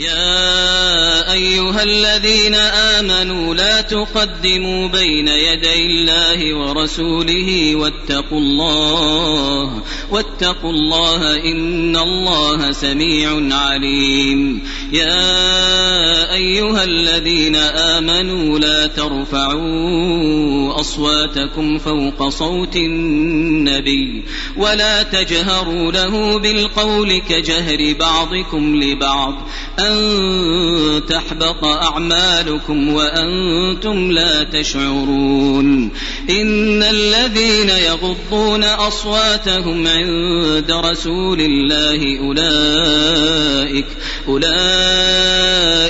يا أيها الذين آمنوا لا تقدموا بين يدي الله ورسوله واتقوا الله واتقوا الله إن الله سميع عليم. يا أيها الذين آمنوا لا ترفعوا أصواتكم فوق صوت النبي ولا تجهروا له بالقول كجهر بعضكم لبعض. أن تحبط أعمالكم وأنتم لا تشعرون إن الذين يغضون أصواتهم عند رسول الله أولئك أولئك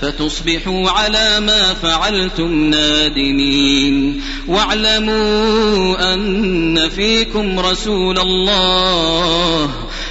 فتصبحوا على ما فعلتم نادمين. واعلموا أن فيكم رسول الله.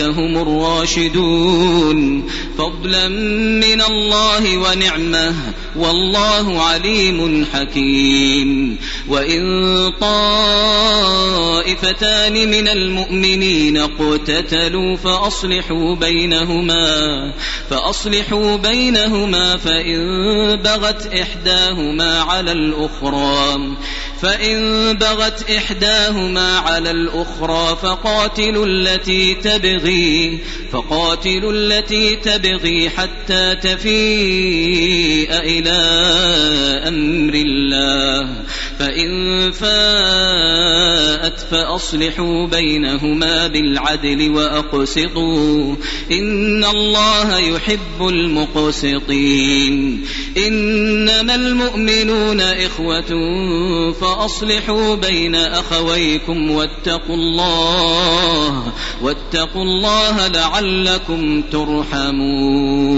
أولئك هم الراشدون. فضلا من الله ونعمة والله عليم حكيم. وإن طائفتان من المؤمنين اقتتلوا فأصلحوا بينهما فأصلحوا بينهما فإن بغت إحداهما على الأخرى. فإن بغت إحداهما على الأخرى فقاتلوا التي تبغي فقاتلوا التي تبغي حتى تفيء إلى أمر الله. فإن فاءت فأصلحوا بينهما بالعدل وأقسطوا إن الله يحب المقسطين إنما المؤمنون إخوة فأصلحوا بين أخويكم واتقوا الله واتقوا الله لعلكم ترحمون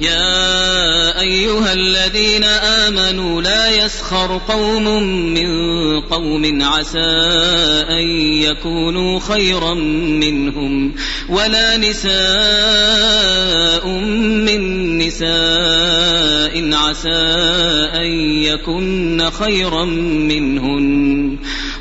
يا أيها الذين آمنوا لا يسخر قوم من قوم عسى أن يكونوا خيرا منهم ولا نساء من نساء عسى أن يكن خيرا منهن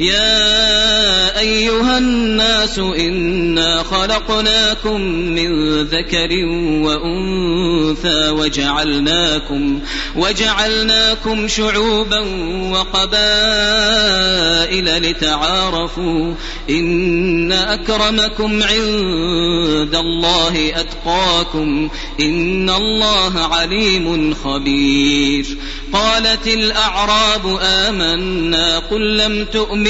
يا أيها الناس إنا خلقناكم من ذكر وأنثى وجعلناكم وجعلناكم شعوبا وقبائل لتعارفوا إن أكرمكم عند الله أتقاكم إن الله عليم خبير قالت الأعراب آمنا قل لم تؤمنوا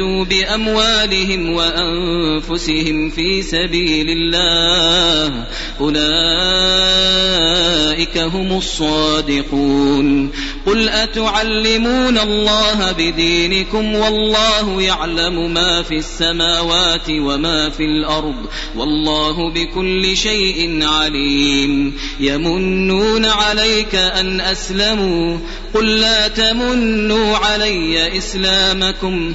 بأموالهم وأنفسهم في سبيل الله. أولئك هم الصادقون. قل أتعلمون الله بدينكم والله يعلم ما في السماوات وما في الأرض والله بكل شيء عليم. يمنون عليك أن أسلموا. قل لا تمنوا علي إسلامكم